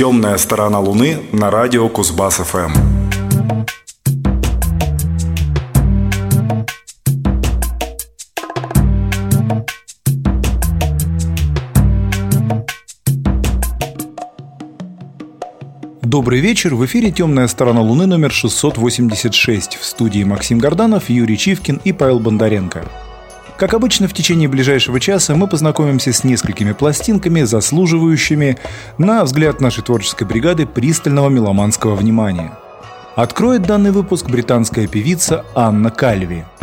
Темная сторона Луны на радио Кузбасс ФМ. Добрый вечер. В эфире «Темная сторона Луны» номер 686. В студии Максим Горданов, Юрий Чивкин и Павел Бондаренко. Как обычно, в течение ближайшего часа мы познакомимся с несколькими пластинками, заслуживающими, на взгляд нашей творческой бригады, пристального меломанского внимания. Откроет данный выпуск британская певица Анна Кальви –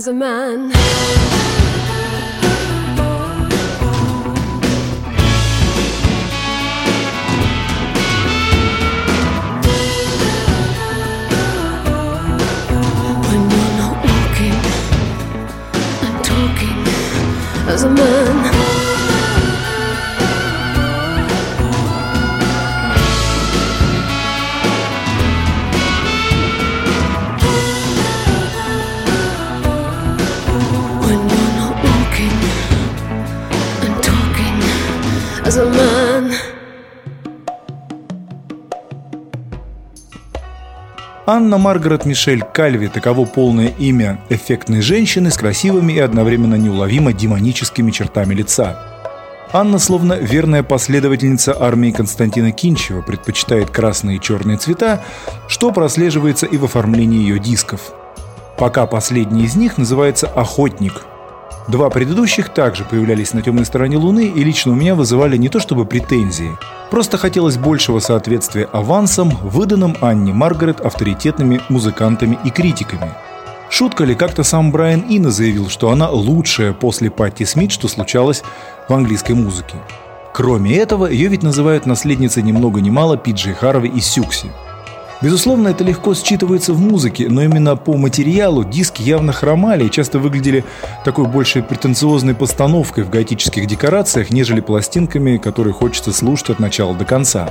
as a man. When you're not walking and talking as a man. Анна Маргарет Мишель Кальви – таково полное имя эффектной женщины с красивыми и одновременно неуловимо демоническими чертами лица. Анна, словно верная последовательница армии Константина Кинчева, предпочитает красные и черные цвета, что прослеживается и в оформлении ее дисков. Пока последний из них называется «Охотник», Два предыдущих также появлялись на темной стороне Луны и лично у меня вызывали не то чтобы претензии, просто хотелось большего соответствия авансам, выданным Анне Маргарет авторитетными музыкантами и критиками. Шутка ли, как-то сам Брайан Инна заявил, что она лучшая после Патти Смит, что случалось в английской музыке. Кроме этого, ее ведь называют наследницей ни много ни мало Пиджей Харви и Сюкси. Безусловно, это легко считывается в музыке, но именно по материалу диски явно хромали и часто выглядели такой больше претенциозной постановкой в готических декорациях, нежели пластинками, которые хочется слушать от начала до конца.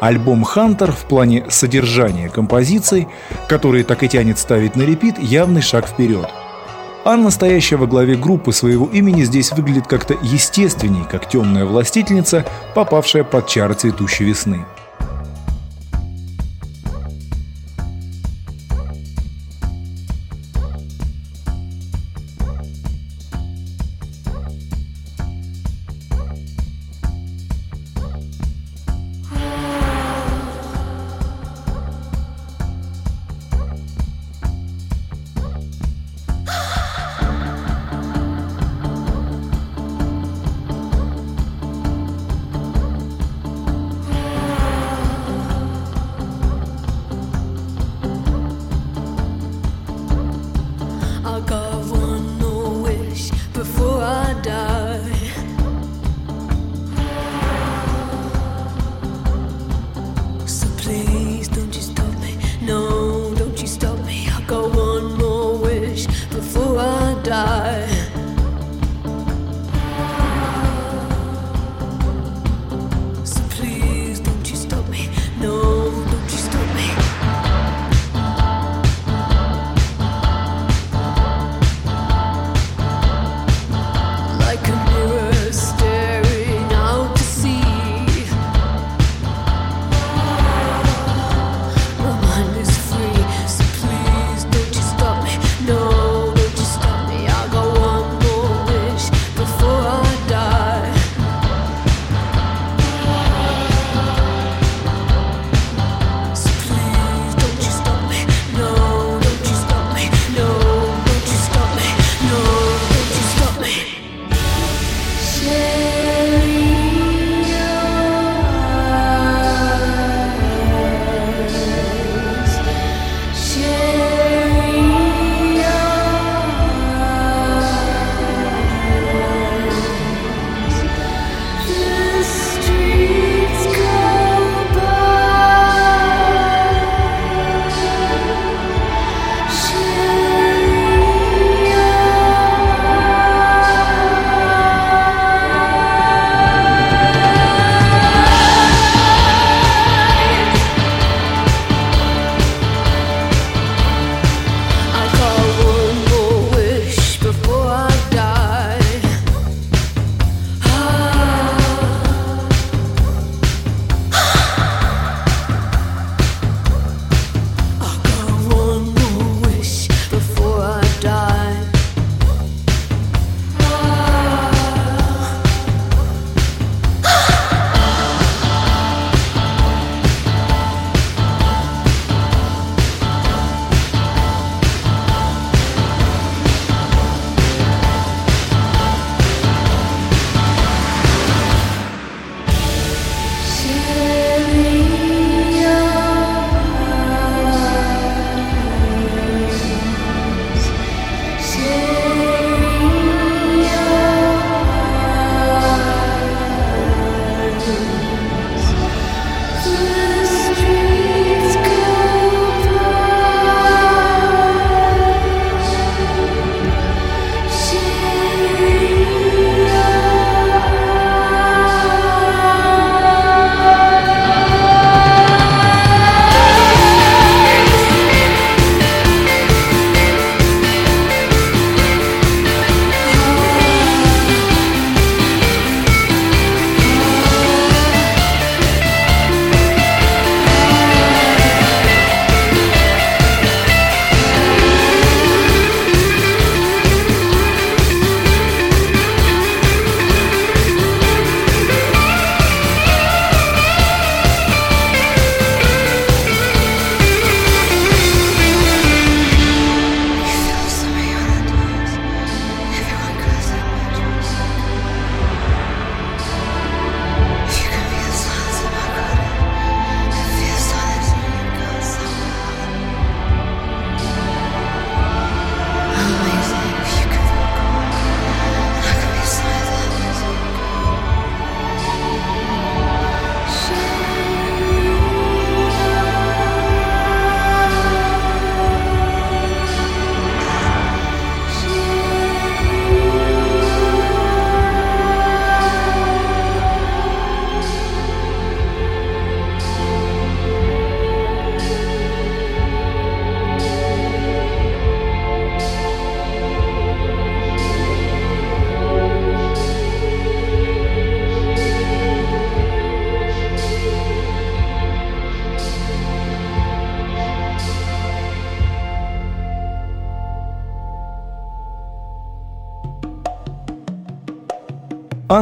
Альбом «Хантер» в плане содержания композиций, которые так и тянет ставить на репит, явный шаг вперед. Анна, стоящая во главе группы своего имени, здесь выглядит как-то естественней, как темная властительница, попавшая под чары цветущей весны.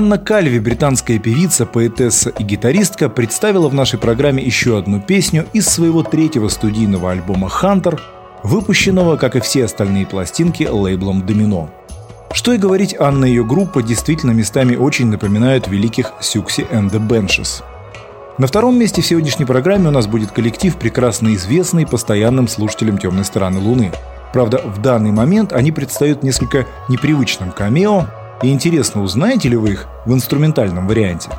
Анна Кальви, британская певица, поэтесса и гитаристка, представила в нашей программе еще одну песню из своего третьего студийного альбома «Хантер», выпущенного, как и все остальные пластинки, лейблом «Домино». Что и говорить, Анна и ее группа действительно местами очень напоминают великих Сюкси and the Benches. На втором месте в сегодняшней программе у нас будет коллектив, прекрасно известный постоянным слушателям «Темной стороны Луны». Правда, в данный момент они предстают несколько непривычным камео, и интересно, узнаете ли вы их в инструментальном варианте?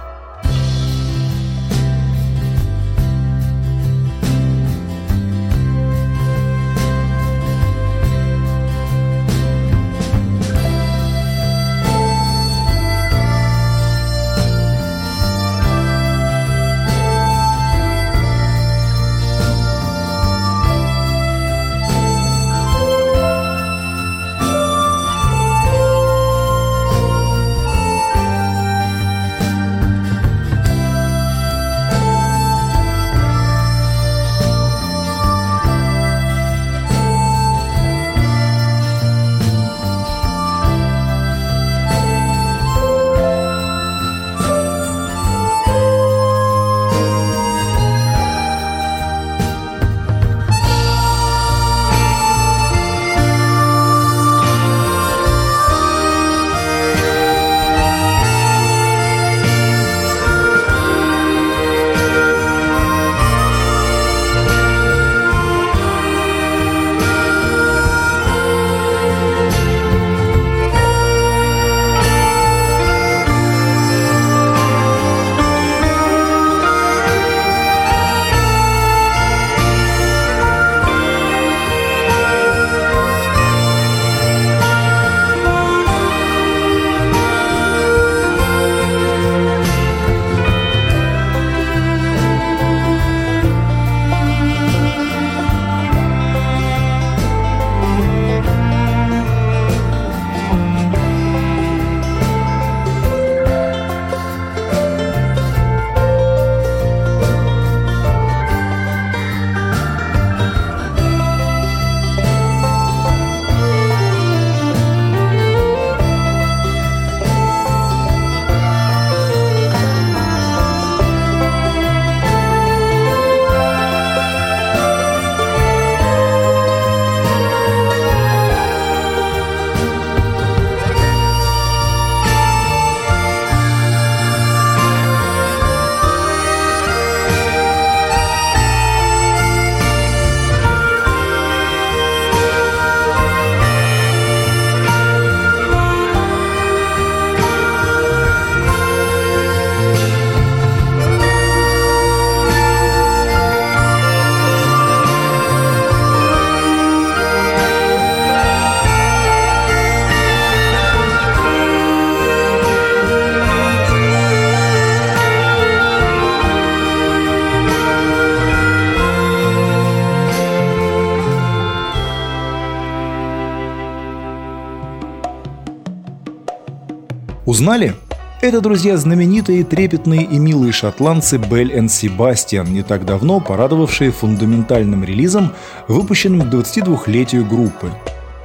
Узнали? Это, друзья, знаменитые, трепетные и милые шотландцы Белль и Себастьян, не так давно порадовавшие фундаментальным релизом, выпущенным к 22-летию группы.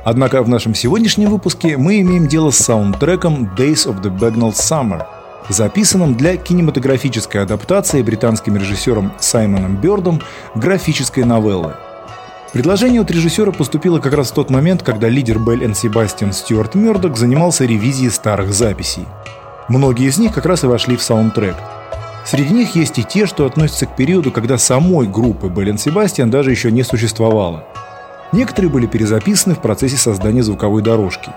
Однако в нашем сегодняшнем выпуске мы имеем дело с саундтреком Days of the Bagnall Summer, записанным для кинематографической адаптации британским режиссером Саймоном Бёрдом графической новеллы – Предложение от режиссера поступило как раз в тот момент, когда лидер Белл и Себастьян Стюарт Мёрдок занимался ревизией старых записей. Многие из них как раз и вошли в саундтрек. Среди них есть и те, что относятся к периоду, когда самой группы Белл и Себастьян даже еще не существовало. Некоторые были перезаписаны в процессе создания звуковой дорожки.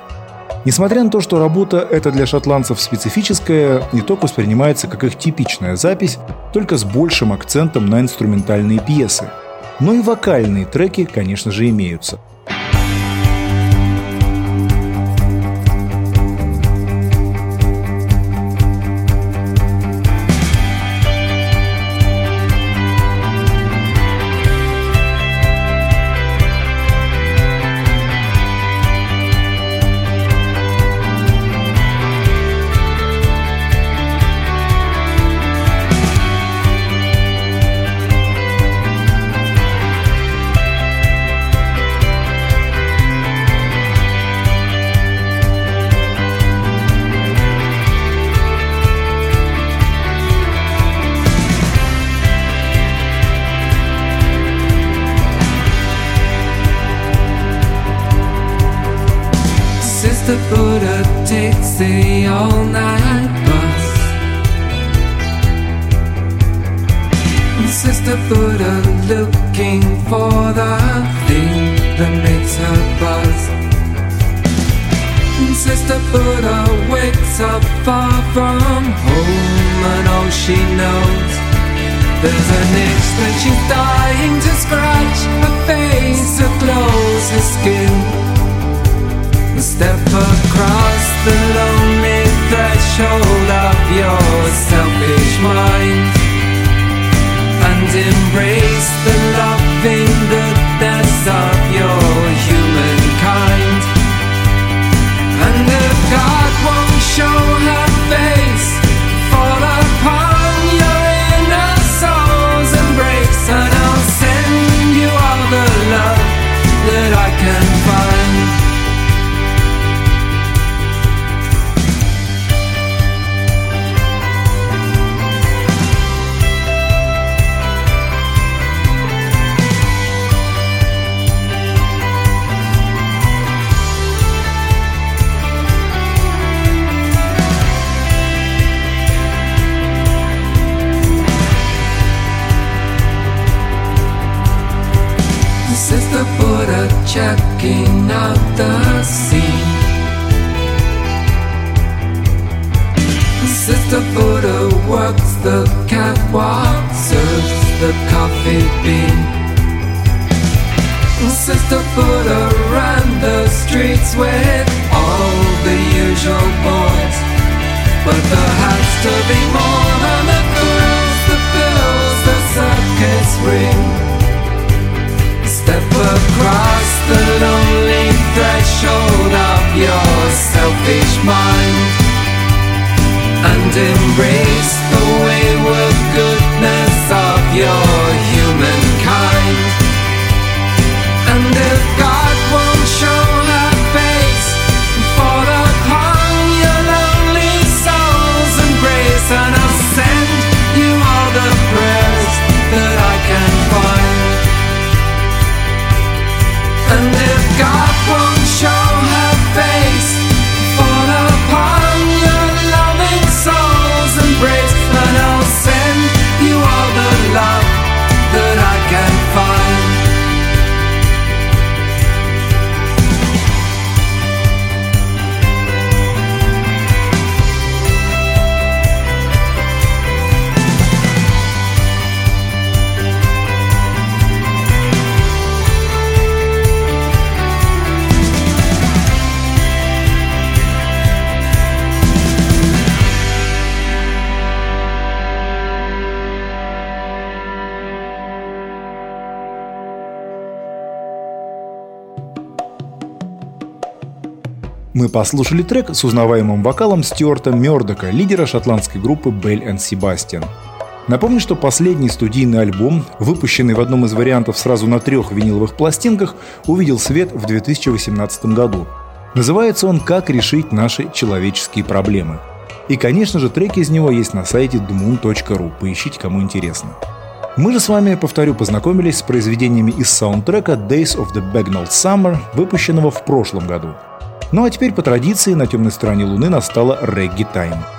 Несмотря на то, что работа эта для шотландцев специфическая, не только воспринимается как их типичная запись, только с большим акцентом на инструментальные пьесы – но и вокальные треки, конечно же, имеются. послушали трек с узнаваемым вокалом Стюарта Мёрдока, лидера шотландской группы Bell and Sebastian. Напомню, что последний студийный альбом, выпущенный в одном из вариантов сразу на трех виниловых пластинках, увидел свет в 2018 году. Называется он «Как решить наши человеческие проблемы». И, конечно же, треки из него есть на сайте dmoon.ru, поищите, кому интересно. Мы же с вами, повторю, познакомились с произведениями из саундтрека Days of the Bagnall Summer, выпущенного в прошлом году – ну а теперь по традиции на темной стороне Луны настала регги-тайм.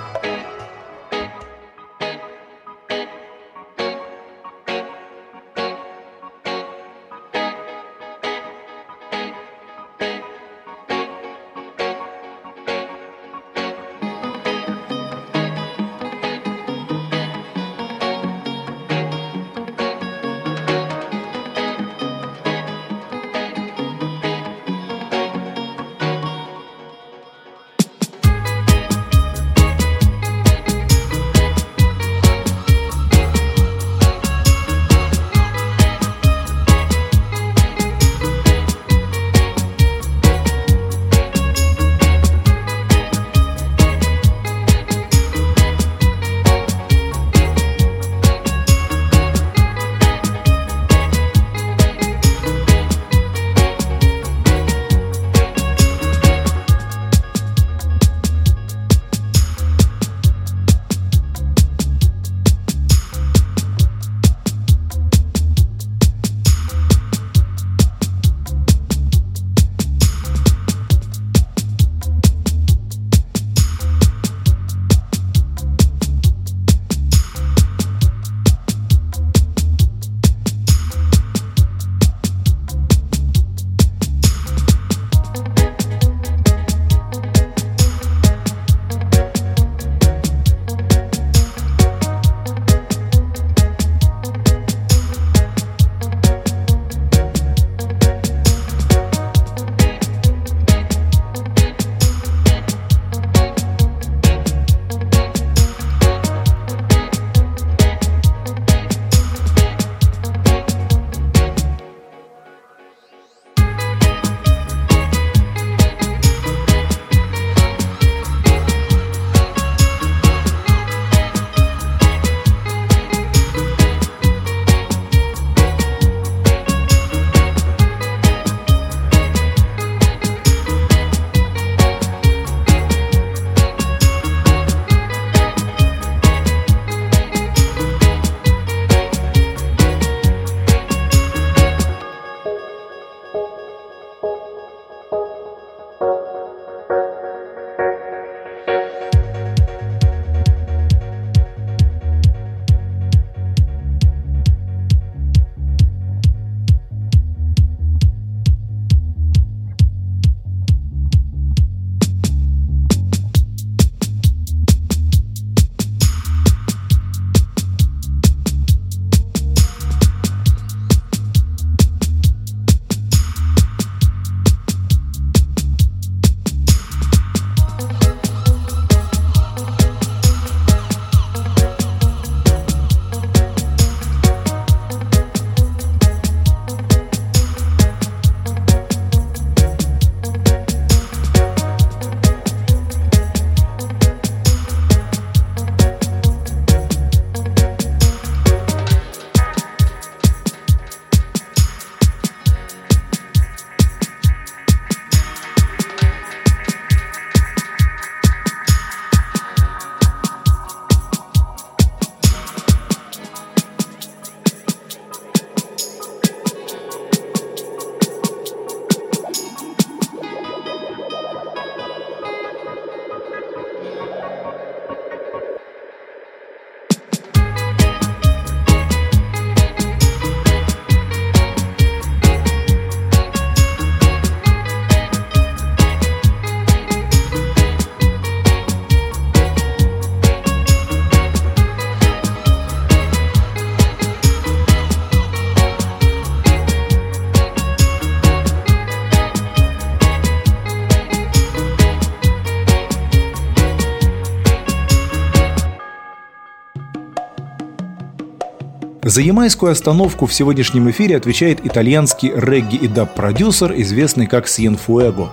За ямайскую остановку в сегодняшнем эфире отвечает итальянский регги и даб-продюсер, известный как Сьен Фуэго.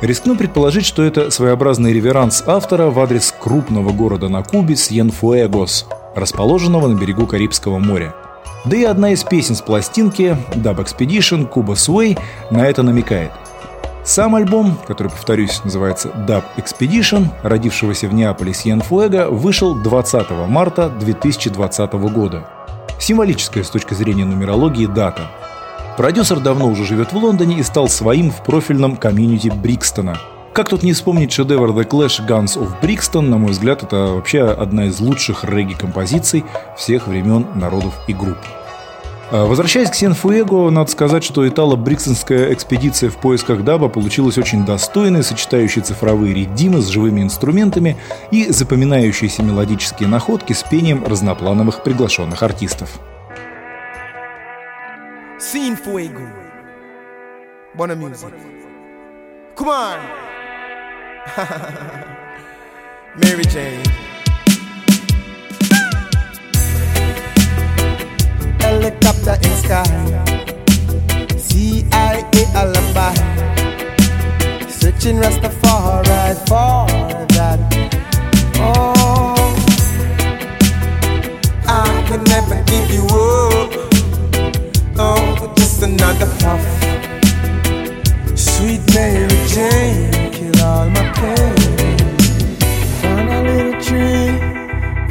Рискну предположить, что это своеобразный реверанс автора в адрес крупного города на Кубе Сьен-Фуэгос, расположенного на берегу Карибского моря. Да и одна из песен с пластинки Dub Expedition Cuba Sway на это намекает. Сам альбом, который, повторюсь, называется Dub Expedition, родившегося в Неаполе Сьен Фуэго, вышел 20 марта 2020 года. Символическая с точки зрения нумерологии дата. Продюсер давно уже живет в Лондоне и стал своим в профильном комьюнити Брикстона. Как тут не вспомнить шедевр The Clash Guns of Brixton, на мой взгляд, это вообще одна из лучших регги-композиций всех времен, народов и групп. А, возвращаясь к Сен-Фуэго, надо сказать, что итало-бриксонская экспедиция в поисках даба получилась очень достойной, сочетающей цифровые редимы с живыми инструментами и запоминающиеся мелодические находки с пением разноплановых приглашенных артистов. Сен-Фуэго. Buona music. Come on. Mary Jane. Helicopter in sky. CIA alibi. Searching Rastafari for that. Oh, I could never give you up. Oh, just another puff. Sweet Mary Jane, kill all my pain. Found a little tree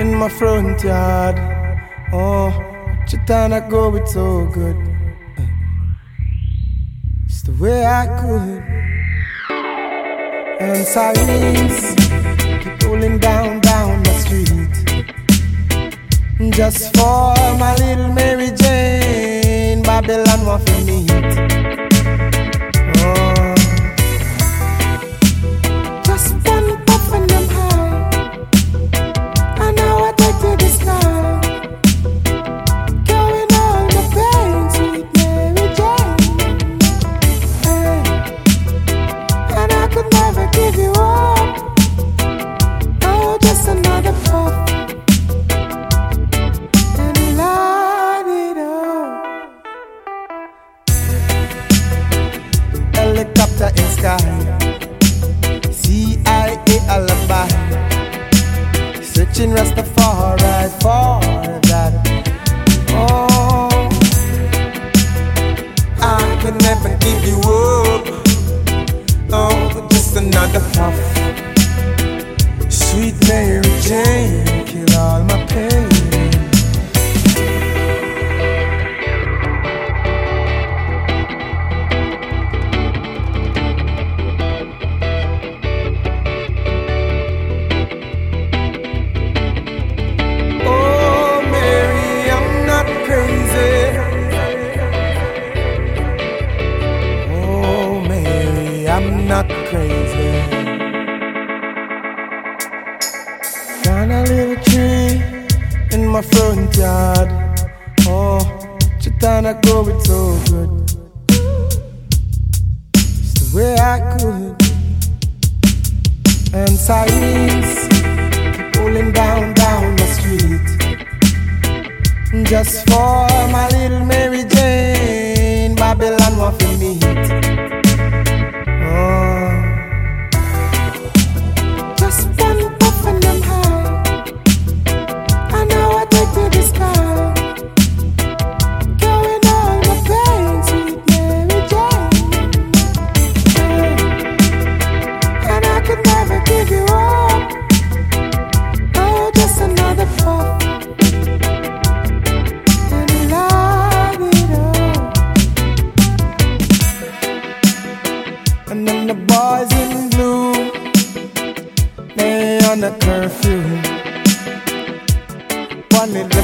in my front yard. Oh. Chitana go it so good. It's the way I could. And silence keep rolling down, down the street. Just for my little Mary Jane, Babylon want to meet. fall.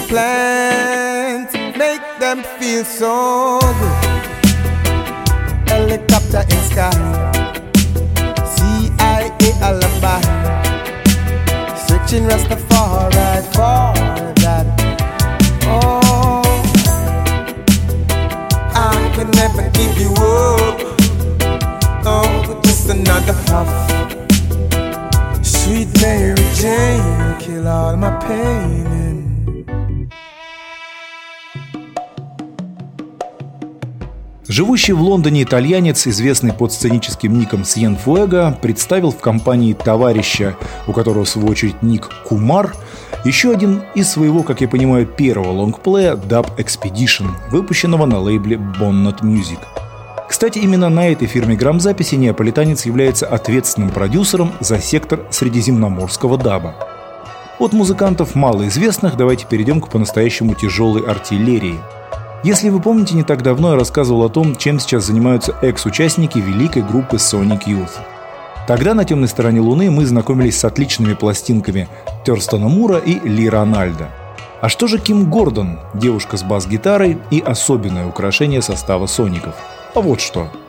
plant, make them feel so good. Helicopter in sky, CIA alibi, searching Rastafari for that. Oh, I could never give you up. Oh, just another puff. Sweet Mary Jane, kill all my pain Живущий в Лондоне итальянец, известный под сценическим ником Сьен Фуэго, представил в компании товарища, у которого в свою очередь ник Кумар, еще один из своего, как я понимаю, первого лонгплея Dub Expedition, выпущенного на лейбле Bonnet Music. Кстати, именно на этой фирме грамзаписи неаполитанец является ответственным продюсером за сектор средиземноморского даба. От музыкантов малоизвестных давайте перейдем к по-настоящему тяжелой артиллерии – если вы помните, не так давно я рассказывал о том, чем сейчас занимаются экс-участники великой группы Sonic Youth. Тогда на темной стороне Луны мы знакомились с отличными пластинками Терстона Мура и Ли Рональда. А что же Ким Гордон, девушка с бас-гитарой и особенное украшение состава Соников? А вот что –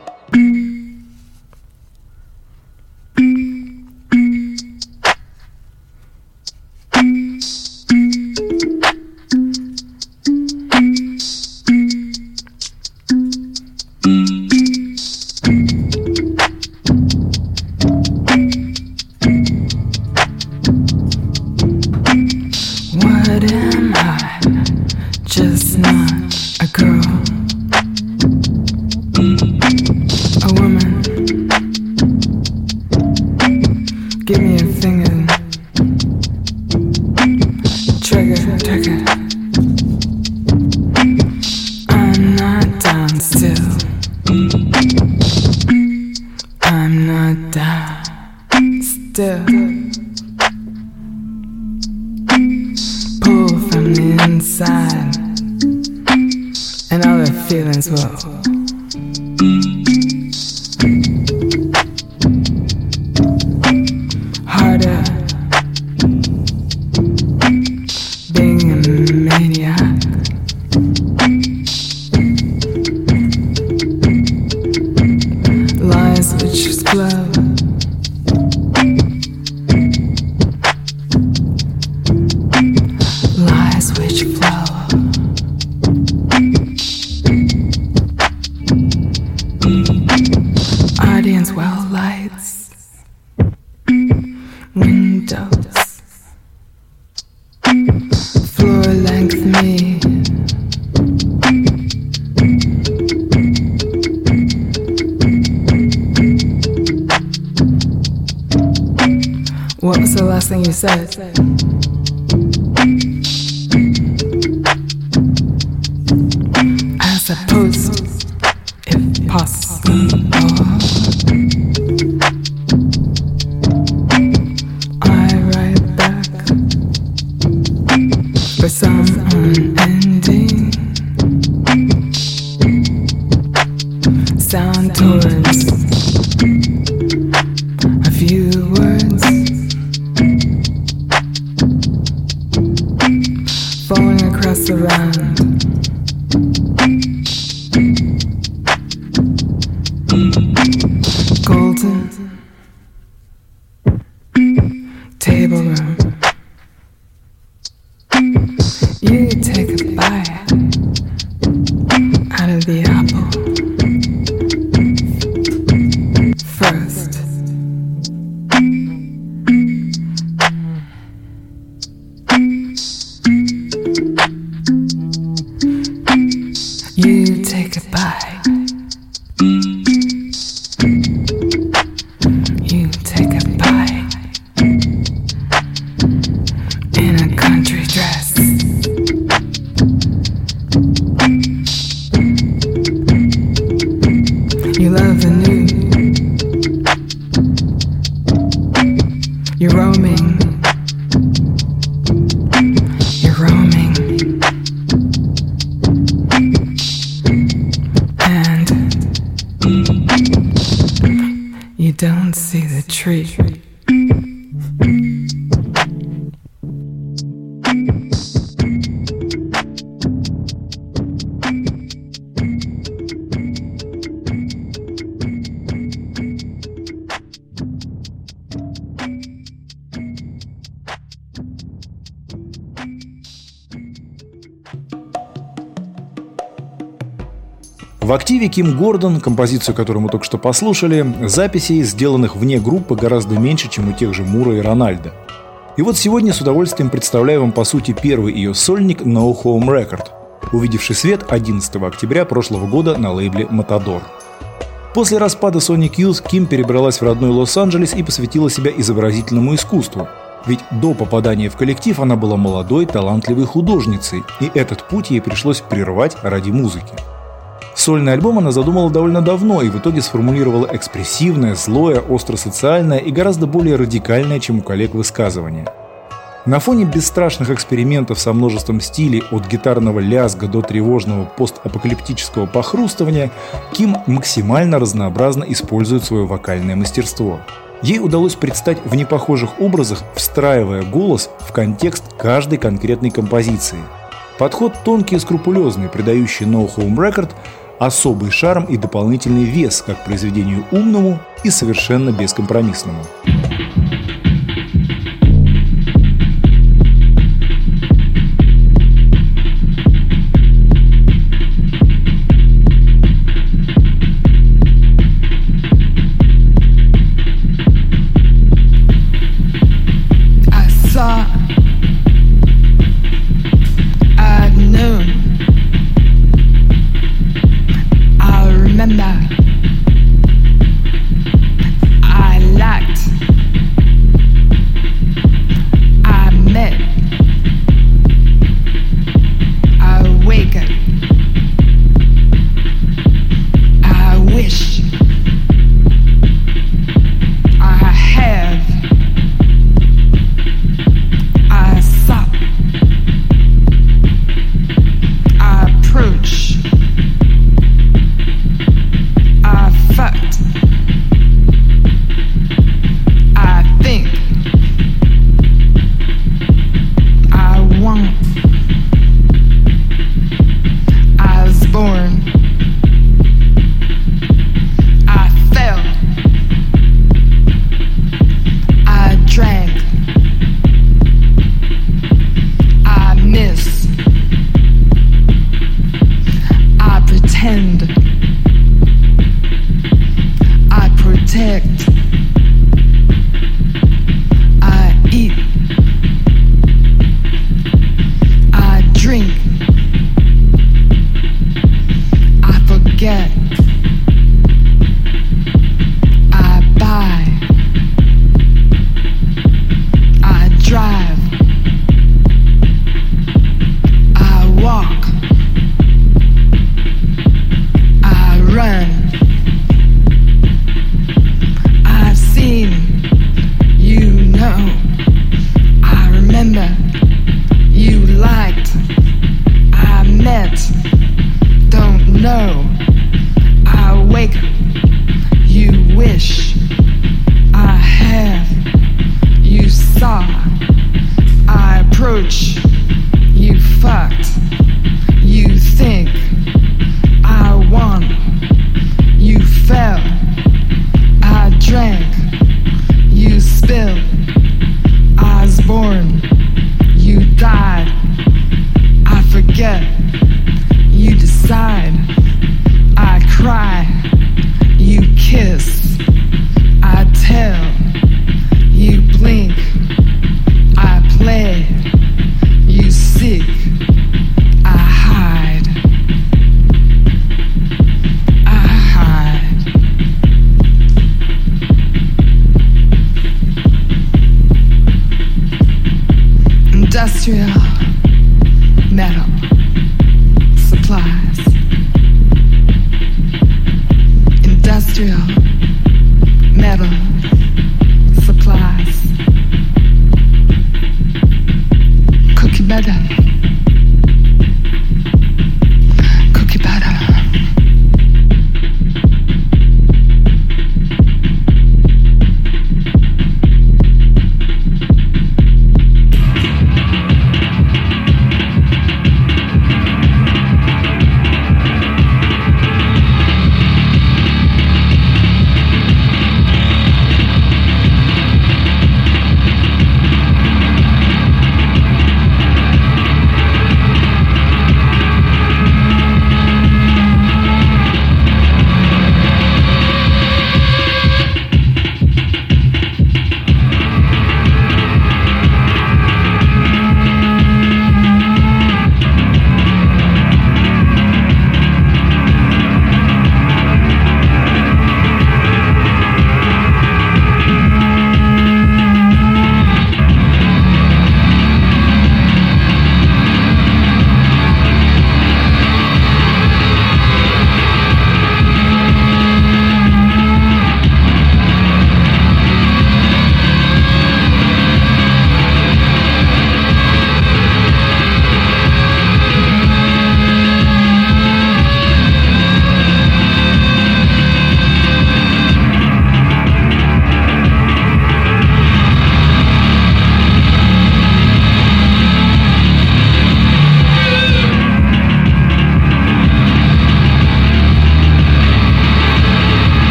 嗯 В активе Ким Гордон, композицию, которую мы только что послушали, записей, сделанных вне группы, гораздо меньше, чем у тех же Мура и Рональда. И вот сегодня с удовольствием представляю вам по сути первый ее сольник No Home Record. увидевший свет 11 октября прошлого года на лейбле «Матадор». После распада Sonic Youth Ким перебралась в родной Лос-Анджелес и посвятила себя изобразительному искусству. Ведь до попадания в коллектив она была молодой, талантливой художницей, и этот путь ей пришлось прервать ради музыки. Сольный альбом она задумала довольно давно и в итоге сформулировала экспрессивное, злое, остро-социальное и гораздо более радикальное, чем у коллег высказывание. На фоне бесстрашных экспериментов со множеством стилей от гитарного лязга до тревожного постапокалиптического похрустывания, Ким максимально разнообразно использует свое вокальное мастерство. Ей удалось предстать в непохожих образах, встраивая голос в контекст каждой конкретной композиции. Подход тонкий и скрупулезный, придающий No Home Record особый шарм и дополнительный вес как произведению умному и совершенно бескомпромиссному. Saw,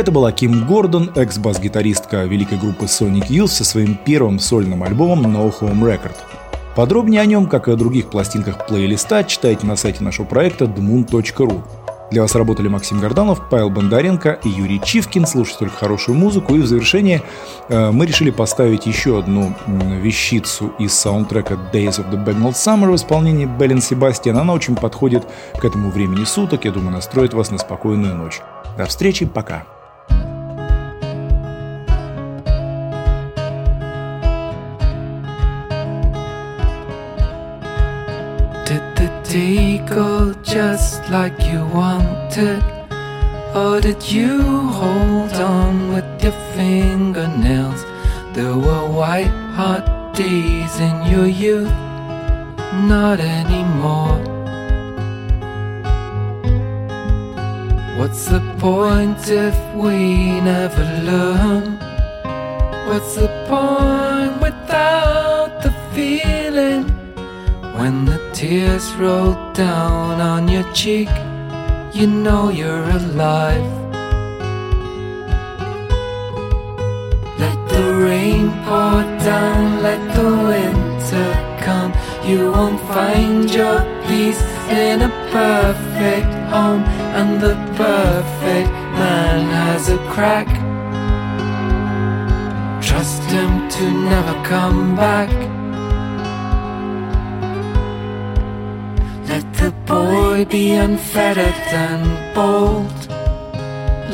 Это была Ким Гордон, экс-бас-гитаристка великой группы Sonic Youth со своим первым сольным альбомом No Home Record. Подробнее о нем, как и о других пластинках плейлиста, читайте на сайте нашего проекта dmoon.ru. Для вас работали Максим Горданов, Павел Бондаренко и Юрий Чивкин. Слушайте только хорошую музыку. И в завершение э, мы решили поставить еще одну вещицу из саундтрека Days of the Bagnall Summer в исполнении Беллин Себастьян. Она очень подходит к этому времени суток. Я думаю, настроит вас на спокойную ночь. До встречи, пока. Go just like you wanted? Or did you hold on with your fingernails? There were white hot days in your youth, not anymore. What's the point if we never learn? What's the point When the tears roll down on your cheek, you know you're alive. Let the rain pour down, let the winter come. You won't find your peace in a perfect home, and the perfect man has a crack. Trust him to never come back. Boy be unfettered and bold.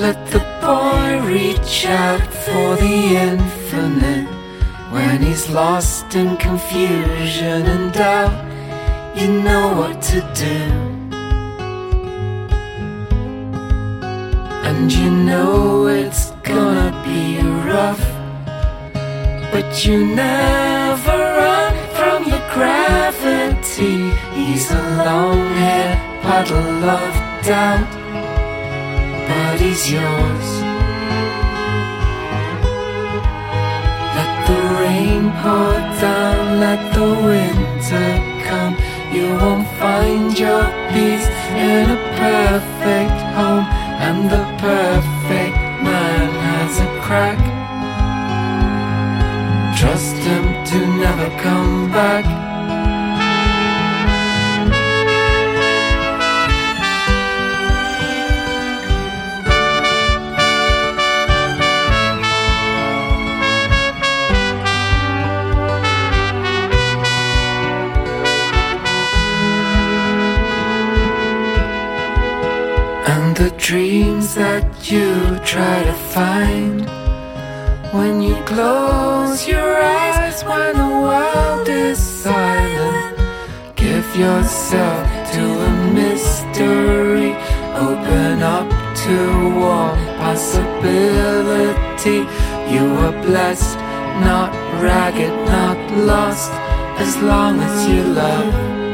Let the boy reach out for the infinite. When he's lost in confusion and doubt, you know what to do. And you know it's gonna be rough, but you never run from the gravity. He's a long haired puddle of doubt, but he's yours. Let the rain pour down, let the winter come. You won't find your peace in a perfect not ragged, not lost, as long as you love.